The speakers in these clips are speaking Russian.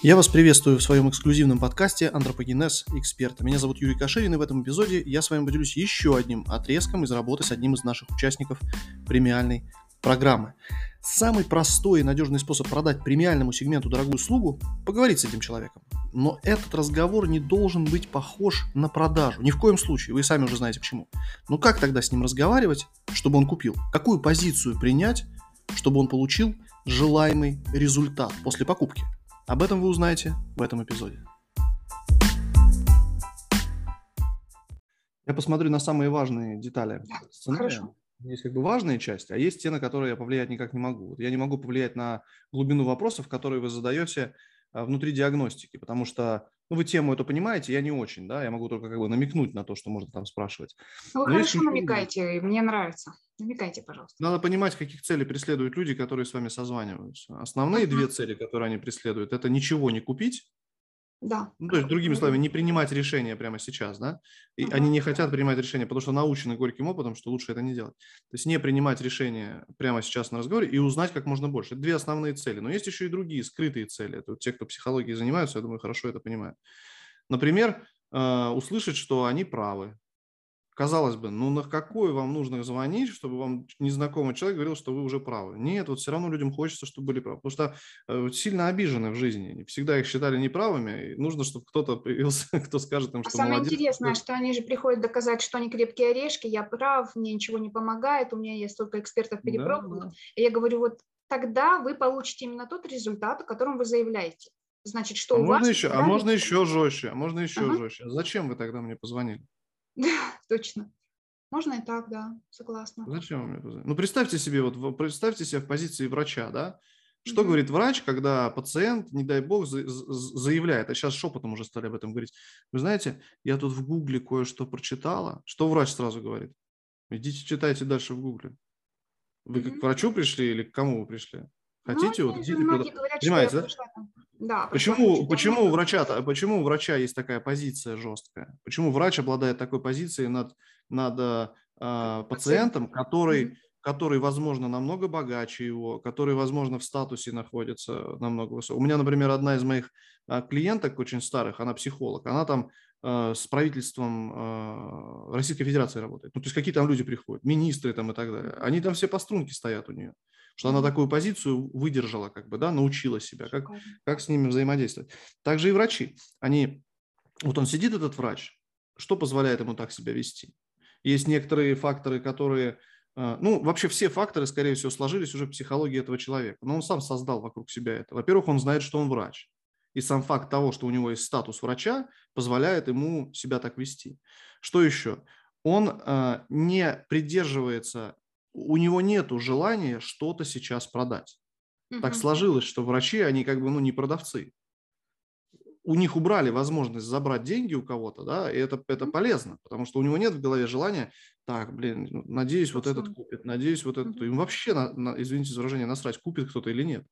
Я вас приветствую в своем эксклюзивном подкасте «Антропогенез Эксперта». Меня зовут Юрий Каширин, и в этом эпизоде я с вами поделюсь еще одним отрезком из работы с одним из наших участников премиальной программы. Самый простой и надежный способ продать премиальному сегменту дорогую услугу – поговорить с этим человеком. Но этот разговор не должен быть похож на продажу. Ни в коем случае, вы сами уже знаете почему. Но как тогда с ним разговаривать, чтобы он купил? Какую позицию принять, чтобы он получил желаемый результат после покупки – об этом вы узнаете в этом эпизоде. Я посмотрю на самые важные детали сценария. Хорошо. Есть как бы важные части, а есть те, на которые я повлиять никак не могу. Я не могу повлиять на глубину вопросов, которые вы задаете а, внутри диагностики, потому что ну, вы тему эту понимаете, я не очень, да, я могу только как бы намекнуть на то, что можно там спрашивать. Вы Но хорошо намекаете, мне нравится. Намекайте, пожалуйста. Надо понимать, каких целей преследуют люди, которые с вами созваниваются. Основные uh-huh. две цели, которые они преследуют, это ничего не купить, да. Ну, то есть, другими словами, не принимать решения прямо сейчас, да? И uh-huh. они не хотят принимать решения, потому что научены горьким опытом, что лучше это не делать. То есть, не принимать решения прямо сейчас на разговоре и узнать как можно больше. Это две основные цели. Но есть еще и другие скрытые цели. Это вот те, кто психологией занимаются, я думаю, хорошо это понимают. Например, э, услышать, что они правы, Казалось бы, ну на какой вам нужно звонить, чтобы вам незнакомый человек говорил, что вы уже правы? Нет, вот все равно людям хочется, чтобы были правы, потому что э, сильно обижены в жизни, всегда их считали неправыми, и нужно, чтобы кто-то появился, кто скажет им, а что а самое интересное, что они же приходят доказать, что они крепкие орешки, я прав, мне ничего не помогает, у меня есть столько экспертов перепробованных. Да, да. И я говорю, вот тогда вы получите именно тот результат, о котором вы заявляете. Значит, что а у можно вас... Еще, а можно еще жестче, а можно еще ага. жестче. Зачем вы тогда мне позвонили? Да, точно. Можно и так, да, согласна. Зачем вам это? Ну, представьте себе, вот представьте себя в позиции врача, да? Что mm-hmm. говорит врач, когда пациент, не дай бог, заявляет, а сейчас шепотом уже стали об этом говорить. Вы знаете, я тут в Гугле кое-что прочитала. Что врач сразу говорит? Идите читайте дальше в Гугле. Вы mm-hmm. к врачу пришли или к кому вы пришли? Хотите, ну, вот идите туда. Говорят, Понимаете, да? Да, почему, почему, у врача, почему у врача есть такая позиция жесткая? Почему врач обладает такой позицией над, над э, пациентом, который, который, возможно, намного богаче его, который, возможно, в статусе находится намного выше? У меня, например, одна из моих э, клиенток очень старых, она психолог, она там э, с правительством э, Российской Федерации работает. Ну, то есть какие там люди приходят, министры там и так далее. Они там все по струнке стоят у нее что она такую позицию выдержала, как бы, да, научила себя, как, как с ними взаимодействовать. Также и врачи. Они, вот он сидит, этот врач, что позволяет ему так себя вести? Есть некоторые факторы, которые, э, ну, вообще все факторы, скорее всего, сложились уже в психологии этого человека. Но он сам создал вокруг себя это. Во-первых, он знает, что он врач. И сам факт того, что у него есть статус врача, позволяет ему себя так вести. Что еще? Он э, не придерживается у него нет желания что-то сейчас продать. Угу. Так сложилось, что врачи, они как бы ну, не продавцы. У них убрали возможность забрать деньги у кого-то, да, и это, это полезно, потому что у него нет в голове желания, так, блин, ну, надеюсь, вот этот купит, надеюсь, вот этот. Им вообще, на, на, извините за выражение, насрать, купит кто-то или нет.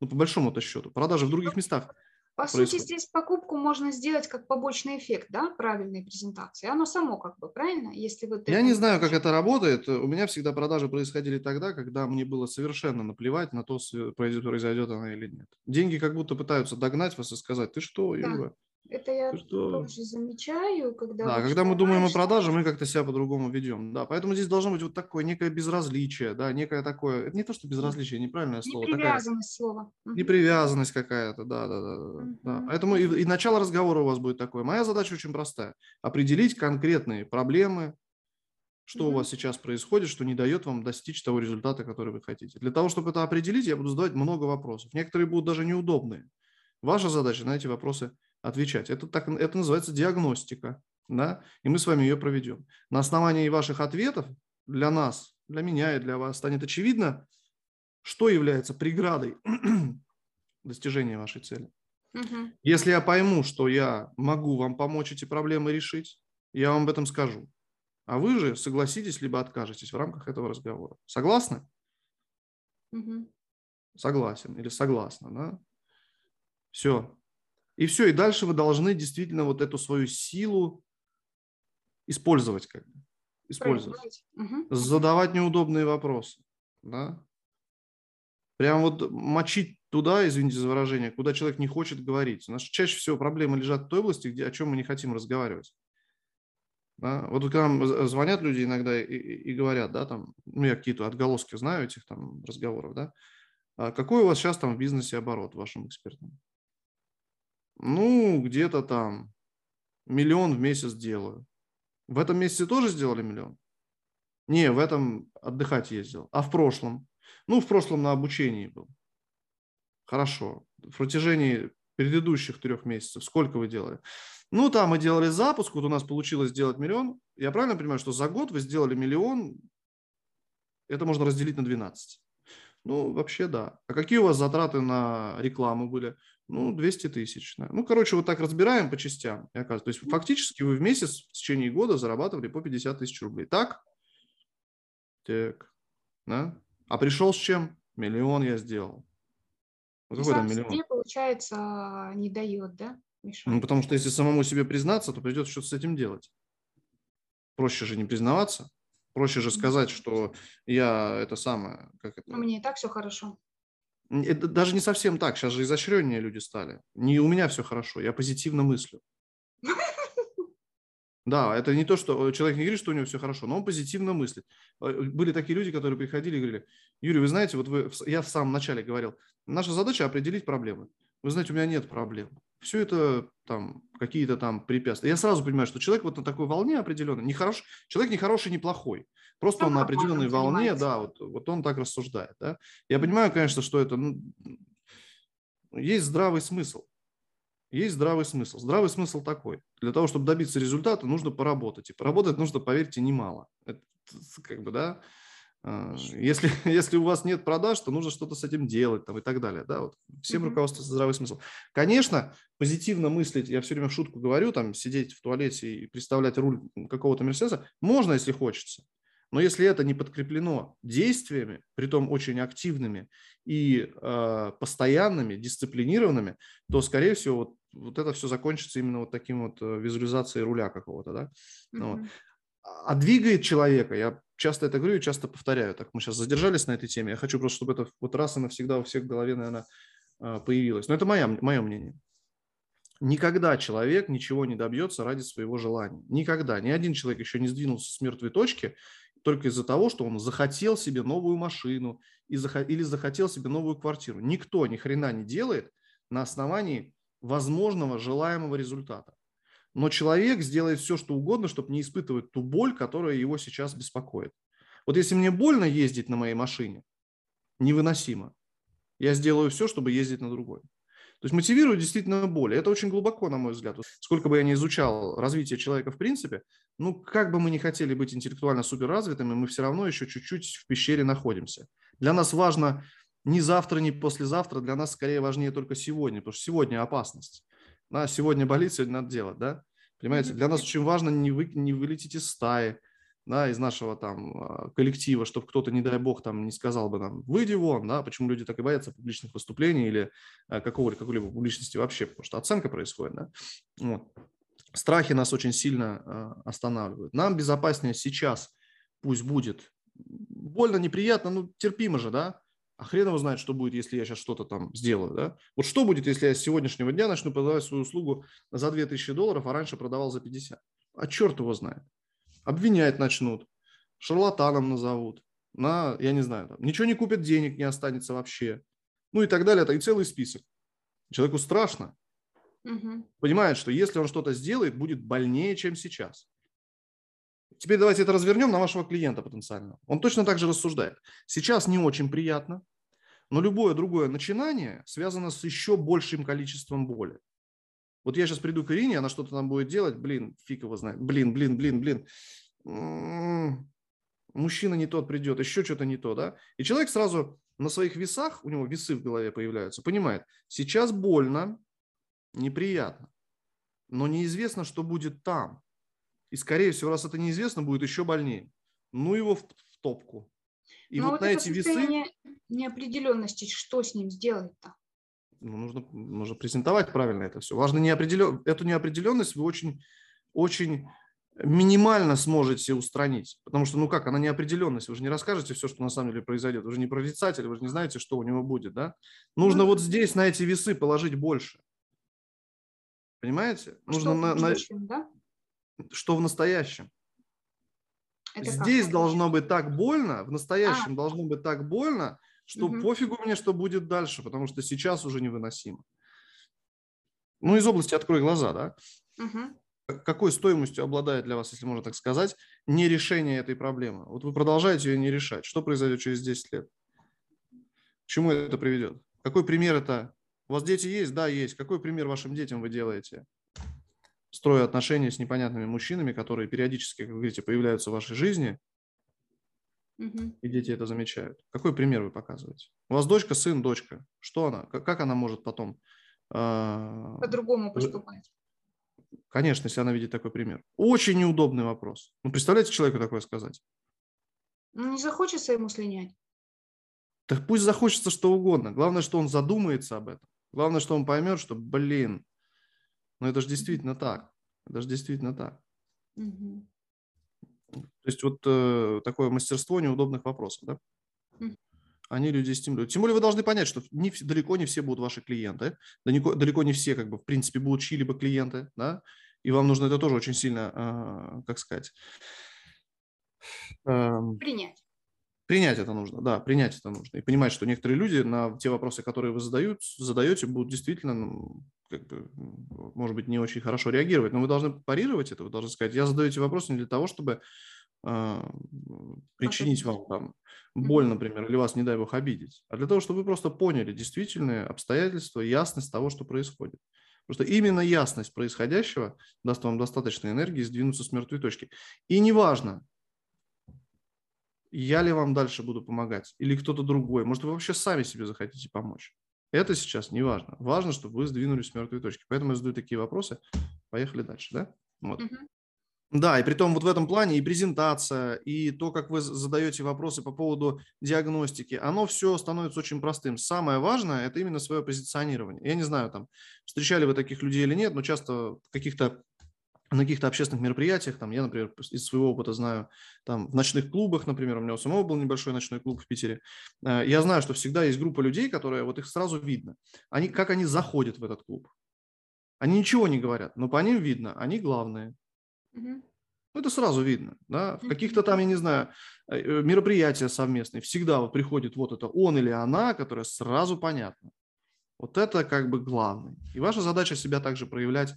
Ну, по большому-то счету. Продажи в других местах по происходит. сути, здесь покупку можно сделать как побочный эффект, да, правильной презентации. Оно само как бы, правильно? Если вы Я не знаю, как это работает. У меня всегда продажи происходили тогда, когда мне было совершенно наплевать на то, произойдет она или нет. Деньги как будто пытаются догнать вас и сказать, ты что, Юра? Да. Это я что... тоже замечаю, когда... Да, когда мы думаем о продаже, мы как-то себя по-другому ведем. Да, поэтому здесь должно быть вот такое некое безразличие, да, некое такое... Это не то, что безразличие, неправильное слово. Непривязанность такая... слова. Непривязанность какая-то, да, да, да. да, да. Поэтому и, и начало разговора у вас будет такое. Моя задача очень простая. Определить конкретные проблемы, что mm-hmm. у вас сейчас происходит, что не дает вам достичь того результата, который вы хотите. Для того, чтобы это определить, я буду задавать много вопросов. Некоторые будут даже неудобные. Ваша задача на эти вопросы отвечать. Это, так, это называется диагностика, да, и мы с вами ее проведем. На основании ваших ответов для нас, для меня и для вас станет очевидно, что является преградой достижения вашей цели. Угу. Если я пойму, что я могу вам помочь эти проблемы решить, я вам об этом скажу. А вы же согласитесь либо откажетесь в рамках этого разговора. Согласны? Угу. Согласен или согласна, да? Все. И все, и дальше вы должны действительно вот эту свою силу использовать как бы. Использовать. Угу. Задавать неудобные вопросы. Да? Прям вот мочить туда, извините за выражение, куда человек не хочет говорить. У нас чаще всего проблемы лежат в той области, где, о чем мы не хотим разговаривать. Да? Вот когда нам звонят люди иногда и, и говорят, да, там, ну, я какие-то отголоски знаю этих там разговоров, да, а какой у вас сейчас там в бизнесе оборот вашим экспертам? Ну, где-то там миллион в месяц делаю. В этом месяце тоже сделали миллион? Не, в этом отдыхать ездил. А в прошлом? Ну, в прошлом на обучении был. Хорошо. В протяжении предыдущих трех месяцев сколько вы делали? Ну, там мы делали запуск, вот у нас получилось сделать миллион. Я правильно понимаю, что за год вы сделали миллион, это можно разделить на 12? Ну, вообще да. А какие у вас затраты на рекламу были? Ну, 200 тысяч. Да. Ну, короче, вот так разбираем по частям. И оказывается, то есть фактически вы в месяц в течение года зарабатывали по 50 тысяч рублей. Так? Так. Да? А пришел с чем? Миллион я сделал. Вот какой там миллион? себе, получается, не дает, да? Мешает. Ну, потому что если самому себе признаться, то придется что-то с этим делать. Проще же не признаваться. Проще же сказать, что я это самое... Как это? У меня и так все хорошо. Это даже не совсем так. Сейчас же изощреннее люди стали. Не у меня все хорошо, я позитивно мыслю. Да, это не то, что человек не говорит, что у него все хорошо, но он позитивно мыслит. Э, были такие люди, которые приходили и говорили, Юрий, вы знаете, вот вы, я в самом начале говорил, наша задача определить проблемы. Вы знаете, у меня нет проблем. Все это там какие-то там препятствия. Я сразу понимаю, что человек вот на такой волне определенной, не хорош, человек не хороший, не плохой. Просто он на определенной волне, да, вот, вот он так рассуждает. Да? Я понимаю, конечно, что это ну, есть здравый смысл. Есть здравый смысл. Здравый смысл такой. Для того, чтобы добиться результата, нужно поработать. И поработать нужно, поверьте, немало. Это как бы, да, если, если у вас нет продаж, то нужно что-то с этим делать там, и так далее. Да? Вот всем mm-hmm. руководствуется здравый смысл. Конечно, позитивно мыслить, я все время в шутку говорю, там, сидеть в туалете и представлять руль какого-то Мерседеса, можно, если хочется. Но если это не подкреплено действиями, притом очень активными и э, постоянными, дисциплинированными, то, скорее всего, вот, вот это все закончится именно вот таким вот э, визуализацией руля какого-то. Да? Mm-hmm. Вот. А двигает человека, я часто это говорю и часто повторяю, так мы сейчас задержались на этой теме, я хочу просто, чтобы это вот раз и навсегда у всех в голове, наверное, э, появилось. Но это моя, мое мнение. Никогда человек ничего не добьется ради своего желания. Никогда. Ни один человек еще не сдвинулся с мертвой точки только из-за того, что он захотел себе новую машину или захотел себе новую квартиру. Никто ни хрена не делает на основании возможного желаемого результата. Но человек сделает все, что угодно, чтобы не испытывать ту боль, которая его сейчас беспокоит. Вот если мне больно ездить на моей машине, невыносимо, я сделаю все, чтобы ездить на другой. То есть мотивирует действительно боль. Это очень глубоко, на мой взгляд. Сколько бы я ни изучал развитие человека в принципе, ну, как бы мы ни хотели быть интеллектуально суперразвитыми, мы все равно еще чуть-чуть в пещере находимся. Для нас важно не завтра, не послезавтра, для нас скорее важнее только сегодня, потому что сегодня опасность. Да, сегодня болит, сегодня надо делать, да? Понимаете, для нас очень важно не, вы, не вылететь из стаи, да, из нашего там а, коллектива, чтобы кто-то, не дай бог, там не сказал бы нам, выйди вон, да, почему люди так и боятся публичных выступлений или а, какого-либо какой-либо публичности вообще, потому что оценка происходит, да. Вот. Страхи нас очень сильно а, останавливают. Нам безопаснее сейчас пусть будет больно, неприятно, ну терпимо же, да, а хрен его знает, что будет, если я сейчас что-то там сделаю, да? Вот что будет, если я с сегодняшнего дня начну продавать свою услугу за 2000 долларов, а раньше продавал за 50? А черт его знает обвинять начнут, шарлатаном назовут, на, я не знаю, там, ничего не купят, денег не останется вообще, ну и так далее, это и целый список. Человеку страшно, угу. понимает, что если он что-то сделает, будет больнее, чем сейчас. Теперь давайте это развернем на вашего клиента потенциального. Он точно так же рассуждает. Сейчас не очень приятно, но любое другое начинание связано с еще большим количеством боли. Вот я сейчас приду к Ирине, она что-то там будет делать, блин, фиг его знает, блин, блин, блин, блин. М-м-м. Мужчина не тот придет, еще что-то не то, да? И человек сразу на своих весах, у него весы в голове появляются, понимает, сейчас больно, неприятно, но неизвестно, что будет там. И, скорее всего, раз это неизвестно, будет еще больнее. Ну его в, в топку. И но вот, вот на эти весы... неопределенности, что с ним сделать-то? ну, нужно, нужно презентовать правильно это все. Важно неопределен... эту неопределенность вы очень, очень минимально сможете устранить. Потому что, ну как, она неопределенность. Вы же не расскажете все, что на самом деле произойдет. Вы же не прорицатель, вы же не знаете, что у него будет, да? Нужно вот здесь на эти весы положить больше. Понимаете? Нужно на, на... да? Что в настоящем. Это здесь как? должно быть так больно, в настоящем а. должно быть так больно, что угу. пофигу мне, что будет дальше, потому что сейчас уже невыносимо. Ну, из области «открой глаза», да? Угу какой стоимостью обладает для вас, если можно так сказать, не решение этой проблемы? Вот вы продолжаете ее не решать. Что произойдет через 10 лет? К чему это приведет? Какой пример это? У вас дети есть? Да, есть. Какой пример вашим детям вы делаете? Строя отношения с непонятными мужчинами, которые периодически, как вы говорите, появляются в вашей жизни, угу. и дети это замечают. Какой пример вы показываете? У вас дочка, сын, дочка. Что она? Как она может потом... Э, По-другому поступать. Конечно, если она видит такой пример. Очень неудобный вопрос. Ну, представляете человеку такое сказать? Ну, не захочется ему слинять. Так пусть захочется что угодно. Главное, что он задумается об этом. Главное, что он поймет, что, блин, ну это же действительно так. Это же действительно так. Угу. То есть вот э, такое мастерство неудобных вопросов, да? они людей стимулируют. Тем более вы должны понять, что не, далеко не все будут ваши клиенты, далеко, далеко не все, как бы, в принципе, будут чьи-либо клиенты, да, и вам нужно это тоже очень сильно, э, как сказать... Э, принять. Принять это нужно, да, принять это нужно. И понимать, что некоторые люди на те вопросы, которые вы задают, задаете, будут действительно, ну, как бы, может быть, не очень хорошо реагировать. Но вы должны парировать это, вы должны сказать, я задаю эти вопросы не для того, чтобы а, причинить вам там боль, например, или вас, не дай бог, обидеть, а для того, чтобы вы просто поняли действительные обстоятельства, ясность того, что происходит. Просто именно ясность происходящего даст вам достаточно энергии сдвинуться с мертвой точки. И неважно, я ли вам дальше буду помогать, или кто-то другой, может, вы вообще сами себе захотите помочь. Это сейчас не важно. Важно, чтобы вы сдвинулись с мертвой точки. Поэтому я задаю такие вопросы. Поехали дальше, да? Вот. Угу. Да, и при том вот в этом плане и презентация, и то, как вы задаете вопросы по поводу диагностики, оно все становится очень простым. Самое важное – это именно свое позиционирование. Я не знаю, там, встречали вы таких людей или нет, но часто в каких-то на каких-то общественных мероприятиях, там, я, например, из своего опыта знаю, там, в ночных клубах, например, у меня у самого был небольшой ночной клуб в Питере, э, я знаю, что всегда есть группа людей, которые, вот их сразу видно, они, как они заходят в этот клуб. Они ничего не говорят, но по ним видно, они главные, ну, это сразу видно, да, в каких-то там, я не знаю, э, э, мероприятия совместные, всегда вот приходит вот это он или она, которая сразу понятна. Вот это как бы главный. И ваша задача себя также проявлять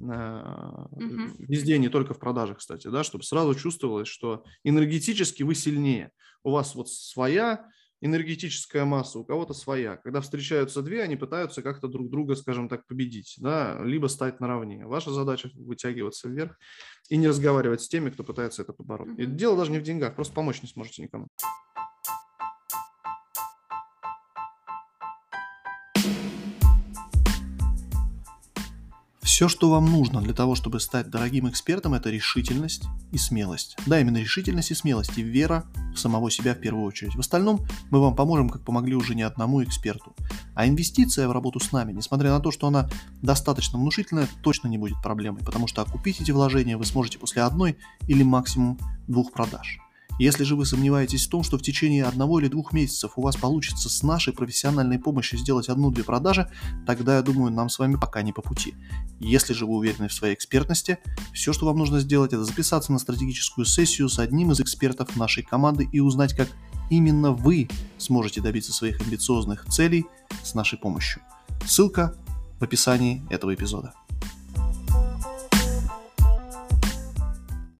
угу. везде, не только в продажах, кстати, да, чтобы сразу чувствовалось, что энергетически вы сильнее. У вас вот своя энергетическая масса, у кого-то своя. Когда встречаются две, они пытаются как-то друг друга, скажем так, победить, да, либо стать наравне. Ваша задача вытягиваться вверх и не разговаривать с теми, кто пытается это побороть. И дело даже не в деньгах, просто помочь не сможете никому. Все, что вам нужно для того, чтобы стать дорогим экспертом, это решительность и смелость. Да, именно решительность и смелость, и вера в самого себя в первую очередь. В остальном мы вам поможем, как помогли уже не одному эксперту. А инвестиция в работу с нами, несмотря на то, что она достаточно внушительная, точно не будет проблемой, потому что окупить эти вложения вы сможете после одной или максимум двух продаж. Если же вы сомневаетесь в том, что в течение одного или двух месяцев у вас получится с нашей профессиональной помощью сделать одну-две продажи, тогда, я думаю, нам с вами пока не по пути. Если же вы уверены в своей экспертности, все, что вам нужно сделать, это записаться на стратегическую сессию с одним из экспертов нашей команды и узнать, как именно вы сможете добиться своих амбициозных целей с нашей помощью. Ссылка в описании этого эпизода.